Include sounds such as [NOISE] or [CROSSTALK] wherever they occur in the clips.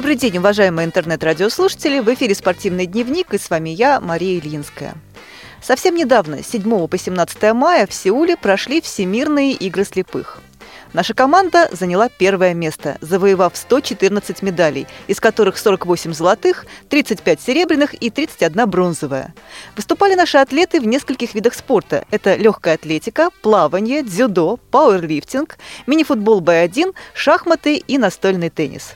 Добрый день, уважаемые интернет-радиослушатели. В эфире «Спортивный дневник» и с вами я, Мария Ильинская. Совсем недавно, с 7 по 17 мая, в Сеуле прошли Всемирные игры слепых – Наша команда заняла первое место, завоевав 114 медалей, из которых 48 золотых, 35 серебряных и 31 бронзовая. Выступали наши атлеты в нескольких видах спорта. Это легкая атлетика, плавание, дзюдо, пауэрлифтинг, мини-футбол Б1, шахматы и настольный теннис.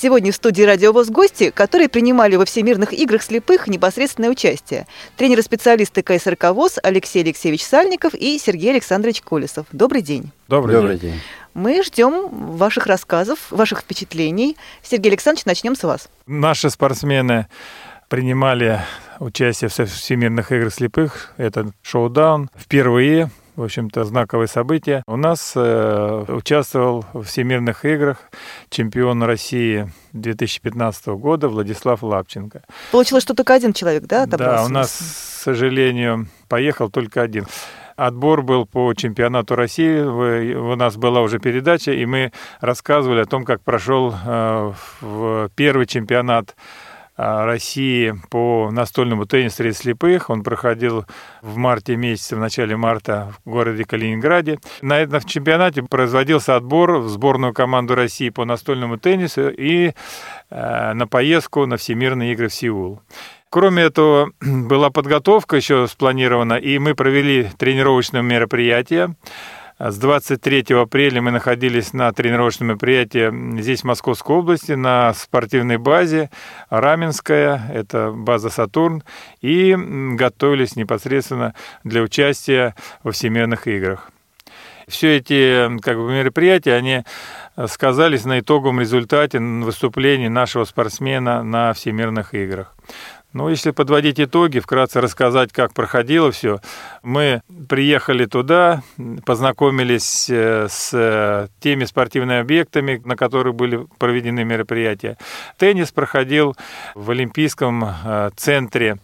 Сегодня в студии «Радиовоз» гости, которые принимали во Всемирных играх слепых непосредственное участие. Тренеры-специалисты КСРК ВОЗ Алексей Алексеевич Сальников и Сергей Александрович Колесов. Добрый день. Добрый, Добрый день. день. Мы ждем ваших рассказов, ваших впечатлений. Сергей Александрович, начнем с вас. Наши спортсмены принимали участие в Всемирных играх слепых. Это шоу-даун. Впервые в общем-то, знаковое событие. У нас э, участвовал в Всемирных играх чемпион России 2015 года Владислав Лапченко. Получилось, что только один человек, да, отобрался? Да, у нас, к сожалению, поехал только один. Отбор был по чемпионату России. У нас была уже передача, и мы рассказывали о том, как прошел э, в первый чемпионат России по настольному теннису среди слепых. Он проходил в марте месяце, в начале марта в городе Калининграде. На этом чемпионате производился отбор в сборную команду России по настольному теннису и э, на поездку на Всемирные игры в Сеул. Кроме этого, [CLEARS THROAT] была подготовка еще спланирована, и мы провели тренировочное мероприятие. С 23 апреля мы находились на тренировочном мероприятии здесь, в Московской области, на спортивной базе Раменская, это база «Сатурн», и готовились непосредственно для участия во Всемирных играх. Все эти как бы, мероприятия, они сказались на итоговом результате выступлений нашего спортсмена на Всемирных играх. Ну, если подводить итоги, вкратце рассказать, как проходило все. Мы приехали туда, познакомились э, с э, теми спортивными объектами, на которых были проведены мероприятия. Теннис проходил в Олимпийском э, центре.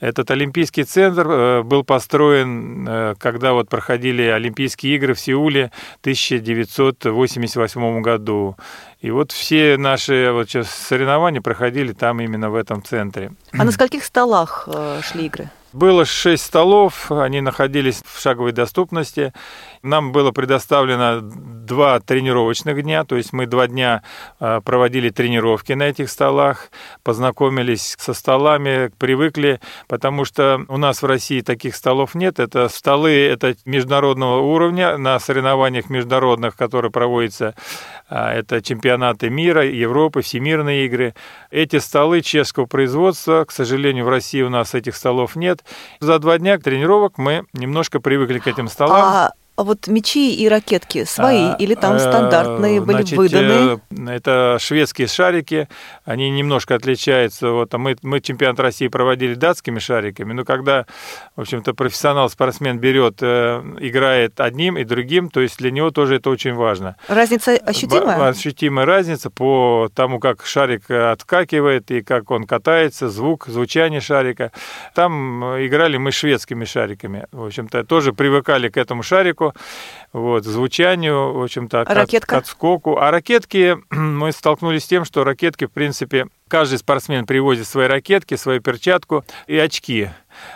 Этот Олимпийский центр был построен, когда вот проходили Олимпийские игры в Сеуле в 1988 году. И вот все наши вот сейчас соревнования проходили там именно в этом центре. А на скольких столах э, шли игры? Было шесть столов, они находились в шаговой доступности. Нам было предоставлено два тренировочных дня, то есть мы два дня а, проводили тренировки на этих столах, познакомились со столами, привыкли, потому что у нас в России таких столов нет. Это столы это международного уровня на соревнованиях международных, которые проводятся. А, это чемпионаты мира, Европы, всемирные игры. Эти столы чешского производства, к сожалению, в России у нас этих столов нет. За два дня тренировок мы немножко привыкли к этим столам. А а вот мечи и ракетки свои а, или там стандартные были значит, выданы? Э, это шведские шарики, они немножко отличаются. Вот, а мы, мы чемпионат России проводили датскими шариками, но когда, в общем-то, профессионал-спортсмен берет, э, играет одним и другим, то есть для него тоже это очень важно. Разница ощутимая? Ощутимая разница по тому, как шарик отскакивает и как он катается, звук, звучание шарика. Там играли мы шведскими шариками. В общем-то, тоже привыкали к этому шарику, вот, звучанию, в общем-то, отскоку. А ракетки, [CLEARS THROAT] мы столкнулись с тем, что ракетки, в принципе, каждый спортсмен привозит свои ракетки, свою перчатку и очки.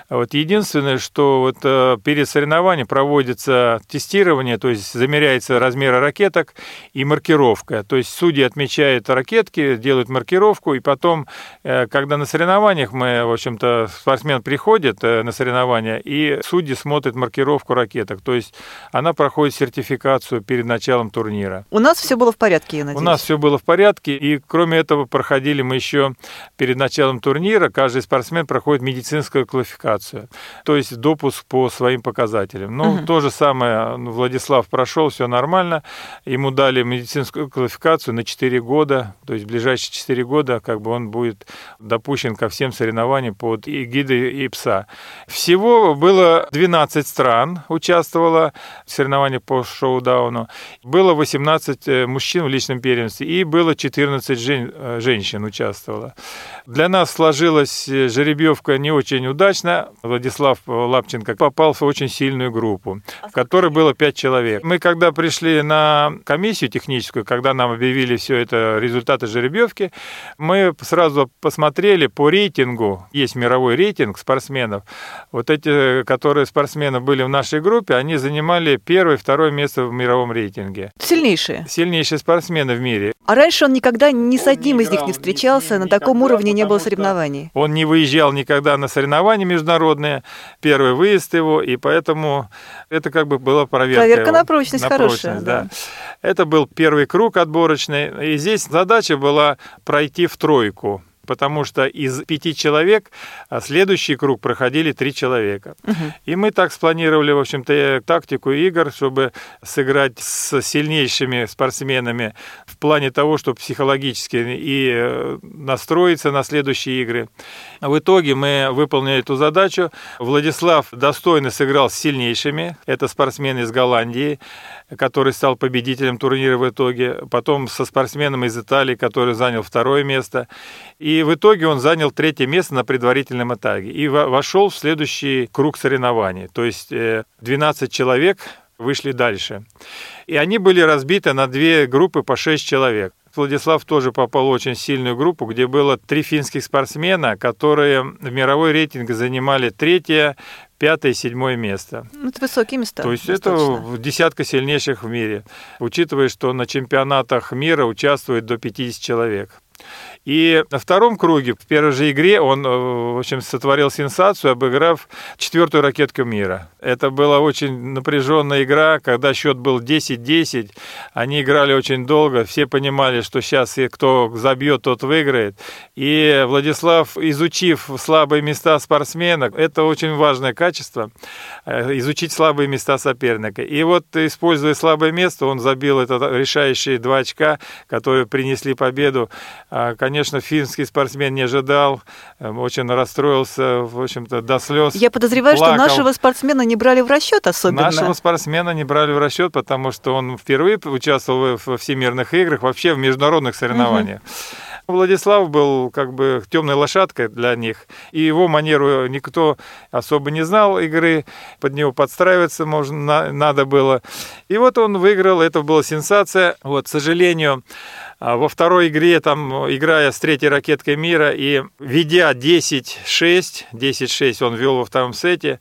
Вот единственное, что вот э, перед соревнованием проводится тестирование, то есть замеряется размер ракеток и маркировка. То есть судьи отмечают ракетки, делают маркировку, и потом, э, когда на соревнованиях мы, в общем-то, спортсмен приходит э, на соревнования, и судьи смотрят маркировку ракеток. То есть она проходит сертификацию перед началом турнира. У нас все было в порядке, я надеюсь. У нас все было в порядке, и кроме этого проходили мы еще перед началом турнира, каждый спортсмен проходит медицинскую квалификацию то есть допуск по своим показателям. Ну, угу. то же самое ну, Владислав прошел, все нормально, ему дали медицинскую квалификацию на 4 года, то есть в ближайшие 4 года как бы он будет допущен ко всем соревнованиям под эгидой ИПСа. Всего было 12 стран участвовало в соревнованиях по шоу-дауну, было 18 э, мужчин в личном первенстве и было 14 жен, э, женщин участвовало. Участвовало. Для нас сложилась жеребьевка не очень удачно. Владислав Лапченко попал в очень сильную группу, а в которой было пять человек. Мы когда пришли на комиссию техническую, когда нам объявили все это результаты жеребьевки, мы сразу посмотрели по рейтингу, есть мировой рейтинг спортсменов. Вот эти, которые спортсмены были в нашей группе, они занимали первое, второе место в мировом рейтинге. Сильнейшие. Сильнейшие спортсмены в мире. А раньше он никогда ни с одним из них не встречался, на таком уровне не было соревнований. Он не выезжал никогда на соревнования международные, первый выезд его, и поэтому это как бы была проверка. Проверка его. на прочность на хорошая. Прочность, да. да. Это был первый круг отборочный, и здесь задача была пройти в тройку потому что из пяти человек а следующий круг проходили три человека. Угу. И мы так спланировали, в общем-то, тактику игр, чтобы сыграть с сильнейшими спортсменами в плане того, чтобы психологически и э, настроиться на следующие игры. В итоге мы выполнили эту задачу. Владислав достойно сыграл с сильнейшими. Это спортсмен из Голландии, который стал победителем турнира в итоге. Потом со спортсменом из Италии, который занял второе место. И в итоге он занял третье место на предварительном этапе и вошел в следующий круг соревнований. То есть 12 э, человек вышли дальше. И они были разбиты на две группы по 6 человек. Владислав тоже попал в очень сильную группу, где было три финских спортсмена, которые в мировой рейтинг занимали третье, пятое и седьмое место. Ну, это высокие места. То есть достаточно. это десятка сильнейших в мире, учитывая, что на чемпионатах мира участвует до 50 человек. И на втором круге, в первой же игре, он, э, в общем, сотворил сенсацию, обыграв четвертую ракетку мира. Это была очень напряженная игра, когда счет был 10-10. Они играли очень долго, все понимали, что сейчас кто забьет, тот выиграет. И Владислав, изучив слабые места спортсмена, это очень важное качество, э, изучить слабые места соперника. И вот, используя слабое место, он забил это решающие два очка, которые принесли победу. А, конечно, финский спортсмен не ожидал, эм, очень расстроился, в общем-то, до слез. Я подозреваю, плакал. что нашего спортсмена не брали в расчет особенно. Нашего спортсмена не брали в расчет, потому что он впервые участвовал в всемирных играх, вообще в международных соревнованиях. Угу. Владислав был как бы темной лошадкой для них, и его манеру никто особо не знал игры, под него подстраиваться можно, надо было. И вот он выиграл, это была сенсация. Вот, к сожалению, во второй игре, там, играя с третьей ракеткой мира и ведя 10-6, 10-6 он вел во втором сете,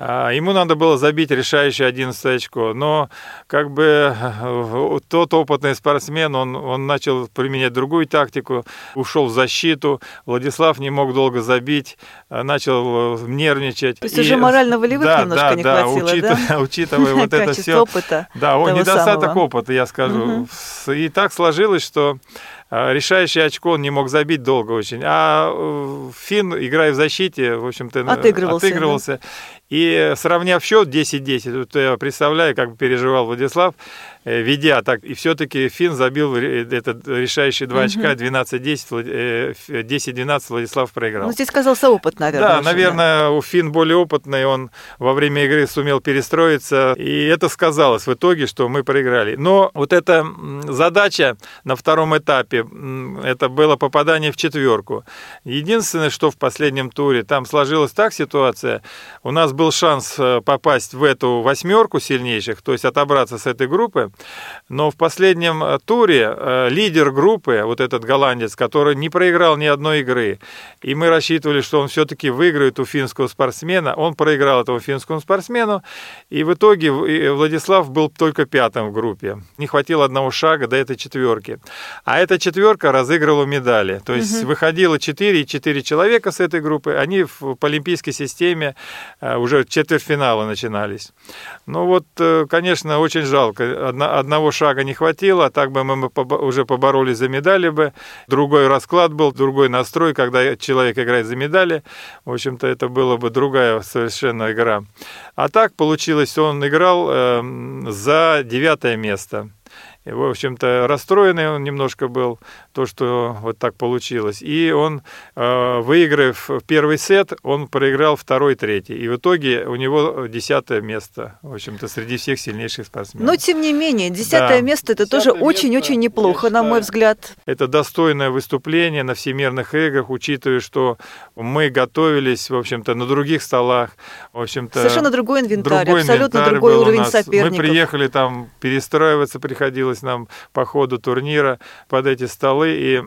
а, ему надо было забить решающее 11 очко. Но как бы э, тот опытный спортсмен, он, он начал применять другую тактику, ушел в защиту. Владислав не мог долго забить, э, начал э, нервничать. То есть и... уже морально-волевых да, немножко да, не да, хватило, учитывая, да? [LAUGHS] Учитывая вот это все. опыта. Да, недостаток опыта, я скажу. И так сложилось, что to решающее очко он не мог забить долго очень. А э, Финн, играя в защите, в общем-то, отыгрывался. отыгрывался. Да? И сравняв счет 10-10, вот я представляю, как переживал Владислав, Э, ведя так. И все-таки Финн забил этот решающий два очка, 12-10, 10-12 э, Владислав проиграл. Ну, здесь сказался опыт, наверное. Да, наверное, да. у Финн более опытный, он во время игры сумел перестроиться, и это сказалось в итоге, что мы проиграли. Но вот эта задача на втором этапе, это было попадание в четверку. Единственное, что в последнем туре, там сложилась так ситуация, у нас был шанс э, попасть в эту восьмерку сильнейших, то есть отобраться с этой группы, но в последнем э, туре э, лидер группы, вот этот голландец, который не проиграл ни одной игры, и мы рассчитывали, что он все-таки выиграет у финского спортсмена, он проиграл этому финскому спортсмену, и в итоге Владислав был только пятым в группе. Не хватило одного шага до этой четверки. А эта четверка разыгрывала медали. То есть угу. выходило 4 и 4 человека с этой группы, они в, по олимпийской системе э, уже четвертьфиналы начинались. Ну вот, конечно, очень жалко одного шага не хватило, а так бы мы уже поборолись за медали бы. Другой расклад был, другой настрой, когда человек играет за медали. В общем-то, это была бы другая совершенно игра. А так получилось, он играл э, за девятое место. И, в общем-то, расстроенный он немножко был, то, что вот так получилось. И он, э, выиграв первый сет, он проиграл второй, третий. И в итоге у него десятое место, в общем-то, среди всех сильнейших спортсменов. Но, тем не менее, десятое да. место – это тоже очень-очень неплохо, на мой взгляд. Это достойное выступление на всемирных играх, учитывая, что мы готовились, в общем-то, на других столах. В общем-то, Совершенно другой инвентарь, другой абсолютно инвентарь другой уровень соперников. Мы приехали там, перестраиваться приходилось нам по ходу турнира под эти столы, и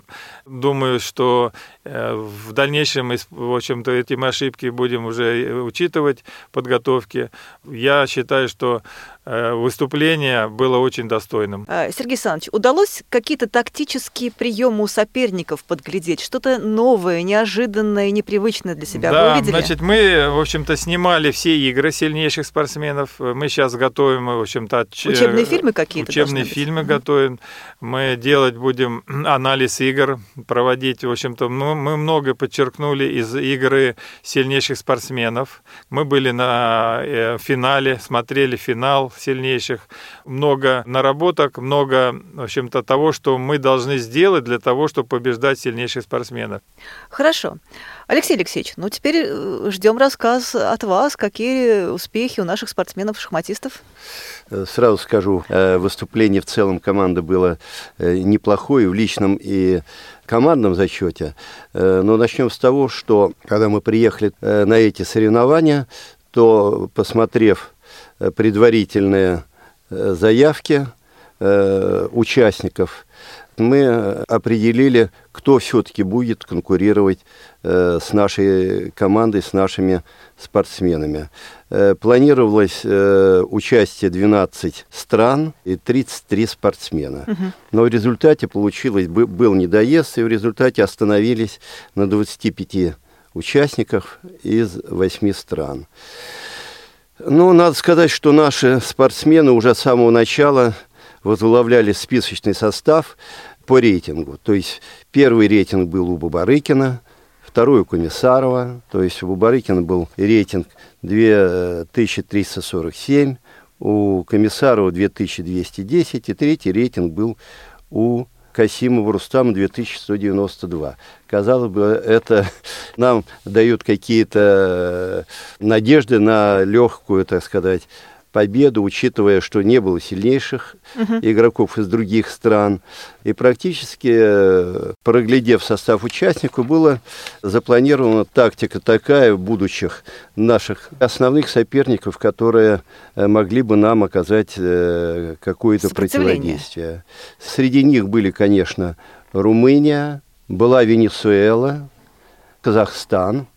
думаю, что э, в дальнейшем, в общем-то, эти мы ошибки будем уже учитывать в подготовке. Я считаю, что выступление было очень достойным. А, Сергей Александрович, удалось какие-то тактические приемы у соперников подглядеть? Что-то новое, неожиданное, непривычное для себя да, вы увидели? значит, мы, в общем-то, снимали все игры сильнейших спортсменов. Мы сейчас готовим, в общем-то... Учебные фильмы какие-то Учебные фильмы готовим. Мы делать будем анализ игр, проводить, в общем-то, мы, мы много подчеркнули из игры сильнейших спортсменов. Мы были на э, финале, смотрели финал, сильнейших, много наработок, много, в общем-то, того, что мы должны сделать для того, чтобы побеждать сильнейших спортсменов. Хорошо. Алексей Алексеевич, ну теперь э, ждем рассказ от вас, какие успехи у наших спортсменов-шахматистов. Э, сразу скажу, э, выступление в целом команды было неплохое в личном и командном зачете. Но начнем с того, что когда мы приехали на эти соревнования, то, посмотрев предварительные э, заявки э, участников, мы определили, кто все-таки будет конкурировать с нашей командой, с нашими спортсменами. Планировалось участие 12 стран и 33 спортсмена. Но в результате получилось, был недоезд, и в результате остановились на 25 участников из 8 стран. Ну, надо сказать, что наши спортсмены уже с самого начала возглавляли списочный состав по рейтингу. То есть первый рейтинг был у Бабарыкина, второй у Комиссарова, то есть у Бабарыкина был рейтинг 2347, у Комиссарова 2210, и третий рейтинг был у Касимова Рустама 2192. Казалось бы, это [LAUGHS] нам дает какие-то надежды на легкую, так сказать, победу, учитывая, что не было сильнейших угу. игроков из других стран. И практически, э, проглядев состав участников, была запланирована тактика такая будущих наших основных соперников, которые э, могли бы нам оказать э, какое-то противодействие. Среди них были, конечно, Румыния, была Венесуэла, Казахстан,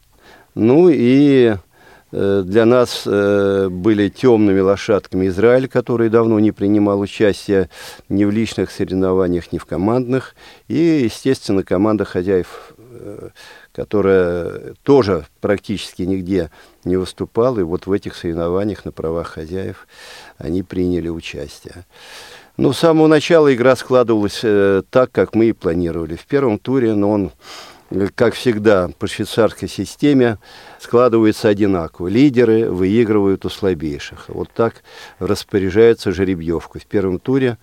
ну и для нас э, были темными лошадками Израиль, который давно не принимал участия ни в личных соревнованиях, ни в командных. И, естественно, команда хозяев, э, которая тоже практически нигде не выступала, и вот в этих соревнованиях на правах хозяев они приняли участие. Ну, с самого начала игра складывалась так, как мы и планировали. В первом туре, но он как всегда, по швейцарской системе складываются одинаково. Лидеры выигрывают у слабейших. Вот так распоряжается жеребьевка. В первом туре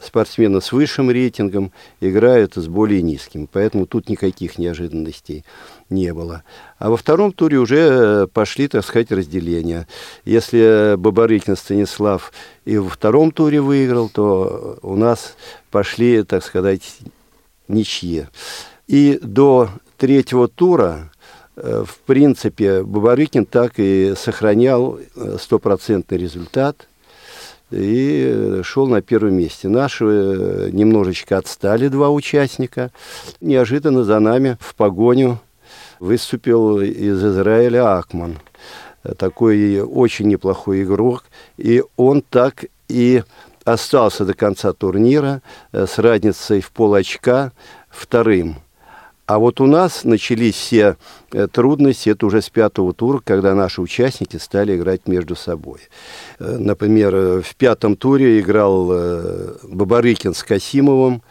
спортсмены с высшим рейтингом играют с более низким. Поэтому тут никаких неожиданностей не было. А во втором туре уже пошли, так сказать, разделения. Если Бабарыкин Станислав и во втором туре выиграл, то у нас пошли, так сказать, ничьи. И до третьего тура, э, в принципе, Бабарыкин так и сохранял э, стопроцентный результат и шел на первом месте. Наши э, немножечко отстали два участника. Неожиданно за нами в погоню выступил из Израиля Акман. Такой очень неплохой игрок. И он так и остался до конца турнира с разницей в пол очка вторым. А вот у нас начались все э, трудности, это уже с пятого тура, когда наши участники стали играть между собой. Э, например, э, в пятом туре играл Бабарыкин с Касимовым.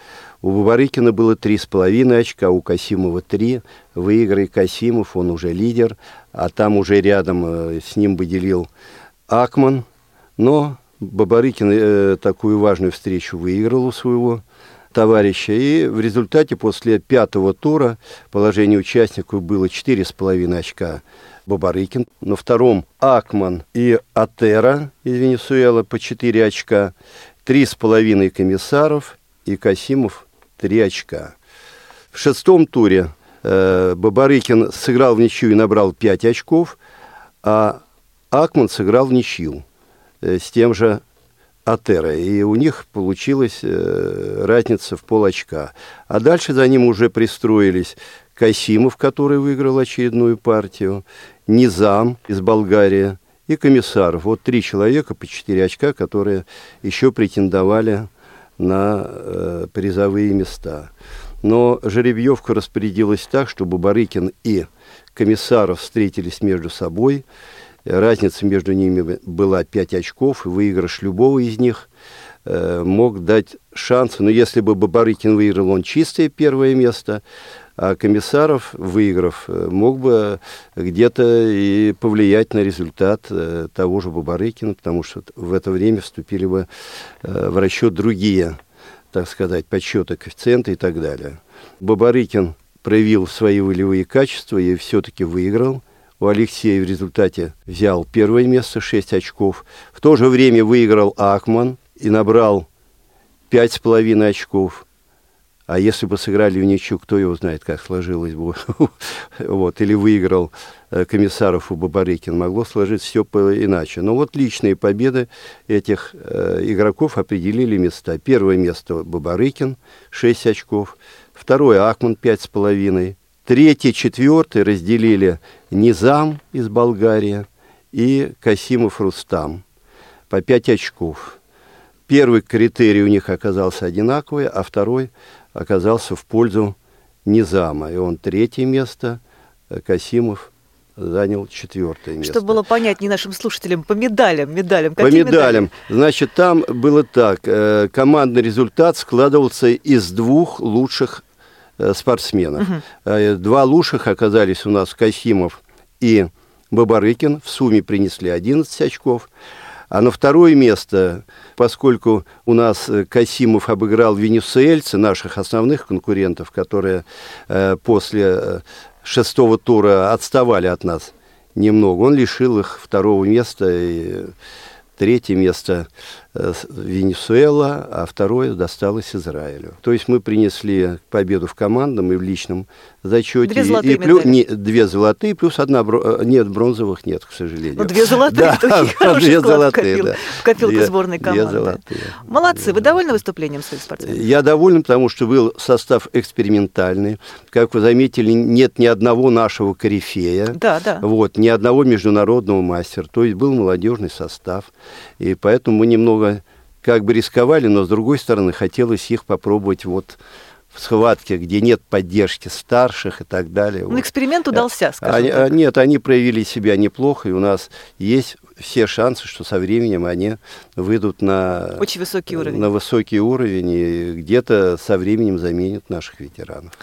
У Бабарыкина было три с половиной очка, у Касимова три. Выиграй Касимов, он уже лидер, а там уже рядом с ним бы делил Акман. Но Бабарыкин э, такую важную встречу выиграл у своего товарища. И в результате после пятого тура положение участников было 4,5 очка Бабарыкин. На втором Акман и Атера из Венесуэлы по 4 очка. Три с половиной комиссаров и Касимов 3 очка. В шестом туре э, Бабарыкин сыграл в ничью и набрал 5 очков, а Акман сыграл в ничью э, с тем же Атера. И у них получилась э, разница в пол очка. А дальше за ним уже пристроились Касимов, который выиграл очередную партию, Низам из Болгарии и Комиссаров. Вот три человека по четыре очка, которые еще претендовали на э, призовые места. Но жеребьевка распорядилась так, чтобы Барыкин и Комиссаров встретились между собой. Разница между ними была 5 очков, и выигрыш любого из них э, мог дать шансы. Но если бы Бабарыкин выиграл, он чистое первое место, а Комиссаров, выиграв, э, мог бы где-то и повлиять на результат э, того же Бабарыкина, потому что в это время вступили бы в расчет другие, так сказать, подсчеты, коэффициенты и так далее. Бабарыкин проявил свои волевые качества и все-таки выиграл. У Алексея в результате взял первое место, 6 очков. В то же время выиграл Акман и набрал 5,5 очков. А если бы сыграли в ничью, кто его знает, как сложилось бы. [LAUGHS] вот, или выиграл э, Комиссаров у Бабарыкин, могло сложиться все иначе. Но вот личные победы этих э, игроков определили места. Первое место Бабарыкин, 6 очков. Второе Акман, 5,5. Третье, четвертое разделили Низам из Болгарии и Касимов Рустам по 5 очков. Первый критерий у них оказался одинаковый, а второй – оказался в пользу Низама. И он третье место, э, Касимов занял четвертое место. Чтобы было понятнее нашим слушателям, по медалям, медалям. Какие по медалям. Медали? Значит, там было так. Э, командный результат складывался из двух лучших спортсменов. Угу. Два лучших оказались у нас Касимов и Бабарыкин. В сумме принесли 11 очков. А на второе место, поскольку у нас э, Касимов обыграл венесуэльцы, наших основных конкурентов, которые э, после э, шестого тура отставали от нас немного, он лишил их второго места и третье место э, Венесуэла, а второе досталось Израилю. То есть мы принесли победу в командном и в личном зачете. Две золотые и плюс, не, две золотые, плюс одна. Э, нет, бронзовых нет, к сожалению. Ну, две золотые, [LAUGHS] да, две золотые, в, да. в копилку две, сборной команды. Две золотые. Молодцы, вы довольны выступлением своих спортсменов? Я доволен, потому что был состав экспериментальный. Как вы заметили, нет ни одного нашего корифея. Да, да. Вот, ни одного международного мастера. То есть был молодежный состав. И поэтому мы немного как бы рисковали, но с другой стороны хотелось их попробовать вот в схватке, где нет поддержки старших и так далее. Ну, вот. эксперимент удался, скажем они, так. Нет, они проявили себя неплохо, и у нас есть все шансы, что со временем они выйдут на... Очень высокий уровень. На высокий уровень, и где-то со временем заменят наших ветеранов.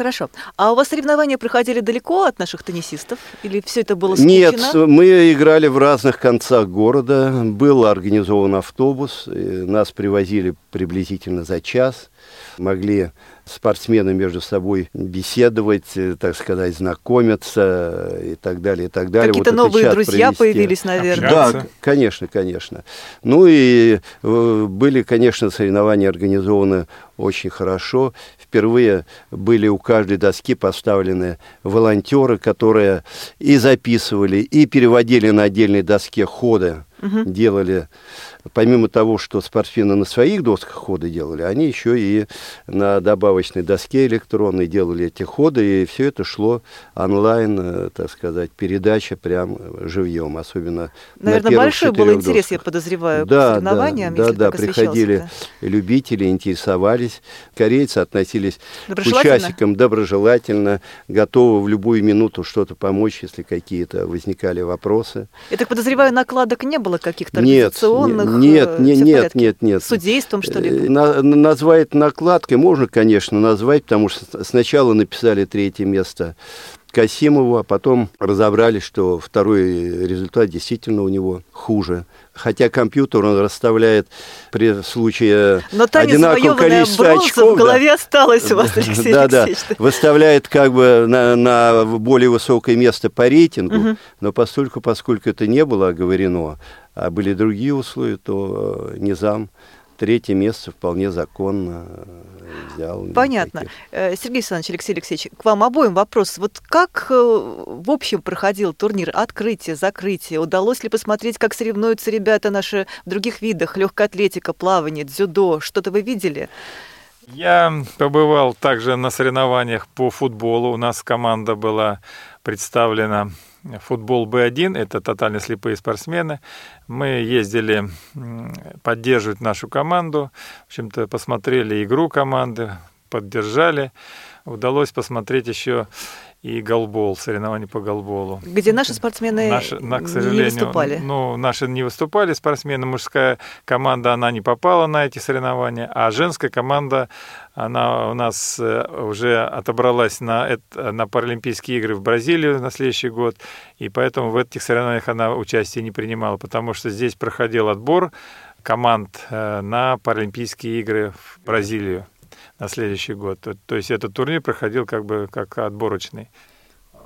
Хорошо. А у вас соревнования проходили далеко от наших теннисистов? Или все это было скучно? Нет, мы играли в разных концах города. Был организован автобус. Нас привозили приблизительно за час. Могли спортсмены между собой беседовать, э, так сказать, знакомиться и так далее, и так далее. Какие-то вот новые друзья провести. появились, наверное. Да, конечно, конечно. Ну и э, были, конечно, соревнования организованы очень хорошо. Впервые были у каждой доски поставлены волонтеры, которые и записывали, и переводили на отдельной доске ходы, угу. делали помимо того, что спортсмены на своих досках ходы делали, они еще и на добавочной доске электронной делали эти ходы, и все это шло онлайн, э, так сказать, передача прям живьем, особенно Наверное, на большой был интерес, досках. я подозреваю, да, к соревнованиям, да, да, да, приходили любители, интересовались, корейцы относились к участникам доброжелательно, готовы в любую минуту что-то помочь, если какие-то возникали вопросы. Я так подозреваю, накладок не было каких-то организационных? нет, не, нет, нет, нет. Судейством, что ли? На, назвать накладкой можно, конечно, назвать, потому что сначала написали третье место Касимову, а потом разобрали, что второй результат действительно у него хуже. Хотя компьютер он расставляет при случае Но та одинакового количества очков. в голове да, осталась у вас, Алексей да, да, выставляет как бы на, на более высокое место по рейтингу, угу. но поскольку, поскольку это не было оговорено, а были другие условия, то Низам третье место вполне законно взял. Понятно. Никаких. Э, Сергей Александрович, Алексей Алексеевич, к вам обоим вопрос. Вот как э, в общем проходил турнир? Открытие, закрытие? Удалось ли посмотреть, как соревнуются ребята наши в других видах? Легкая атлетика, плавание, дзюдо. Что-то вы видели? Я побывал также на соревнованиях по футболу. У нас команда была представлена футбол Б1, это тотально слепые спортсмены. Мы ездили поддерживать нашу команду, в общем-то, посмотрели игру команды, поддержали. Удалось посмотреть еще и голбол, соревнования по голболу. Где наши спортсмены наши, на, к сожалению, не выступали? Ну, наши не выступали спортсмены. Мужская команда, она не попала на эти соревнования, а женская команда, она у нас э, уже отобралась на, на Паралимпийские игры в Бразилию на следующий год, и поэтому в этих соревнованиях она участие не принимала, потому что здесь проходил отбор команд э, на Паралимпийские игры в Бразилию на следующий год. То, есть этот турнир проходил как бы как отборочный.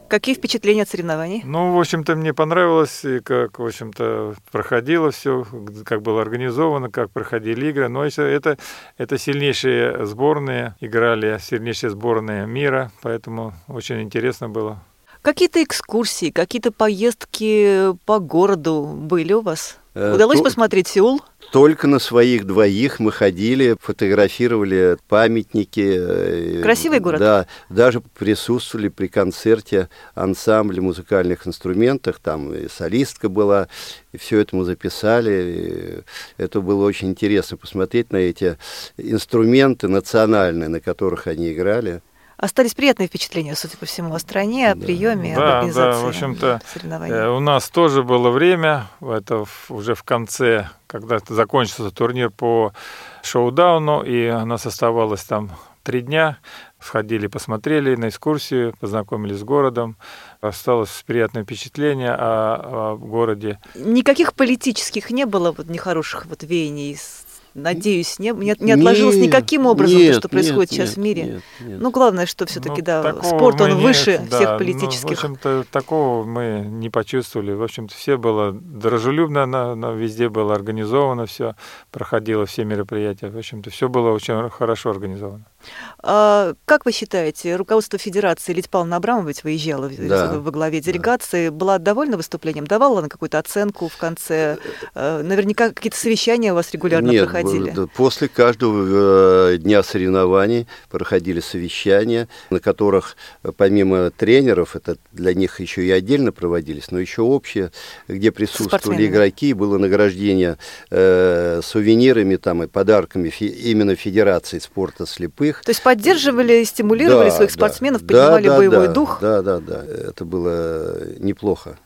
Какие впечатления от соревнований? Ну, в общем-то, мне понравилось, и как, в общем-то, проходило все, как было организовано, как проходили игры. Но это, это сильнейшие сборные, играли сильнейшие сборные мира, поэтому очень интересно было. Какие-то экскурсии, какие-то поездки по городу были у вас? Э, Удалось То... посмотреть Сеул? Только на своих двоих мы ходили, фотографировали памятники. Э, Красивый город? Да, даже присутствовали при концерте ансамбля музыкальных инструментах, там и солистка была, и все это мы записали. И это было очень интересно посмотреть на эти инструменты национальные, на которых они играли. Остались приятные впечатления, судя по всему, о стране, о приеме, да, об организации Да, в общем-то, э, у нас тоже было время, это уже в конце, когда закончился турнир по шоу-дауну, и у нас оставалось там три дня. Сходили, посмотрели на экскурсию, познакомились с городом. Осталось приятное впечатление о, о городе. Никаких политических не было вот нехороших вот веяний надеюсь, не, не, не отложилось нет, никаким образом нет, то, что происходит нет, сейчас нет, в мире. Нет, нет. Ну, главное, что все-таки, ну, да, спорт, он выше да, всех политических. Ну, в общем-то, такого мы не почувствовали. В общем-то, все было дружелюбно, на, на, везде было организовано все, проходило все мероприятия. В общем-то, все было очень хорошо организовано. А, как вы считаете, руководство Федерации, Лидия Павловна Абрамова ведь выезжала да. во главе делегации, да. была довольна выступлением? Давала она какую-то оценку в конце? Э, наверняка какие-то совещания у вас регулярно Нет, проходили? после каждого э, дня соревнований проходили совещания, на которых э, помимо тренеров, это для них еще и отдельно проводились, но еще общие, где присутствовали игроки, было награждение э, сувенирами там, и подарками фи, именно Федерации спорта слепых, своих. То есть поддерживали и стимулировали да, своих спортсменов, да, поднимали да, боевой да, дух? Да, да, да. Это было неплохо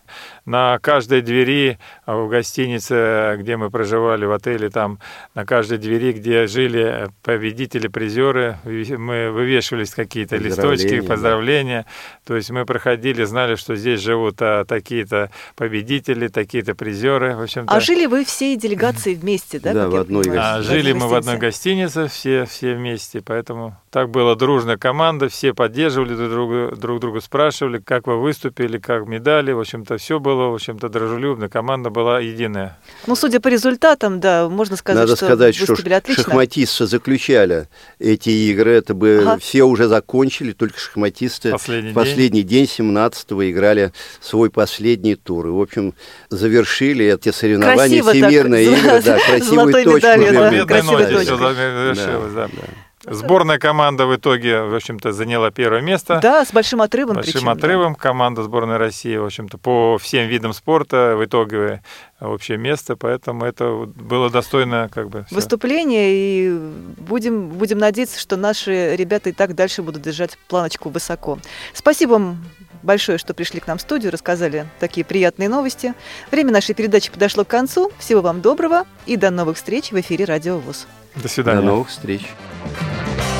на каждой двери в гостинице, где мы проживали, в отеле, там на каждой двери, где жили победители, призеры, мы вывешивались какие-то листочки, поздравления. Да. То есть мы проходили, знали, что здесь живут а, такие-то победители, такие-то призеры. В общем а жили вы всей делегацией вместе, да? Да, в одной гостинице. А, жили мы в одной гостинице, все, все вместе, поэтому так была дружная команда, все поддерживали друг друга, друг друга спрашивали, как вы выступили, как медали, в общем-то, все было, в общем-то, дружелюбно, команда была единая. Ну, судя по результатам, да, можно сказать, Надо что сказать, что отлично. шахматисты заключали эти игры, это бы ага. все уже закончили, только шахматисты последний, последний день, день 17-го играли свой последний тур. И, в общем, завершили эти соревнования, Красиво всемирные так, игры, да, [LAUGHS] красивую точку. Медалью, да, красивой точкой. Да, да. да. Сборная команда в итоге, в общем-то, заняла первое место. Да, с большим отрывом. Большим причем, отрывом. Да. Команда сборной России, в общем-то, по всем видам спорта в итоге общее место, поэтому это было достойно как бы. Всё. Выступление, и будем, будем надеяться, что наши ребята и так дальше будут держать планочку высоко. Спасибо вам большое, что пришли к нам в студию, рассказали такие приятные новости. Время нашей передачи подошло к концу. Всего вам доброго и до новых встреч в эфире Радио ВУЗ. До свидания. До новых встреч. Música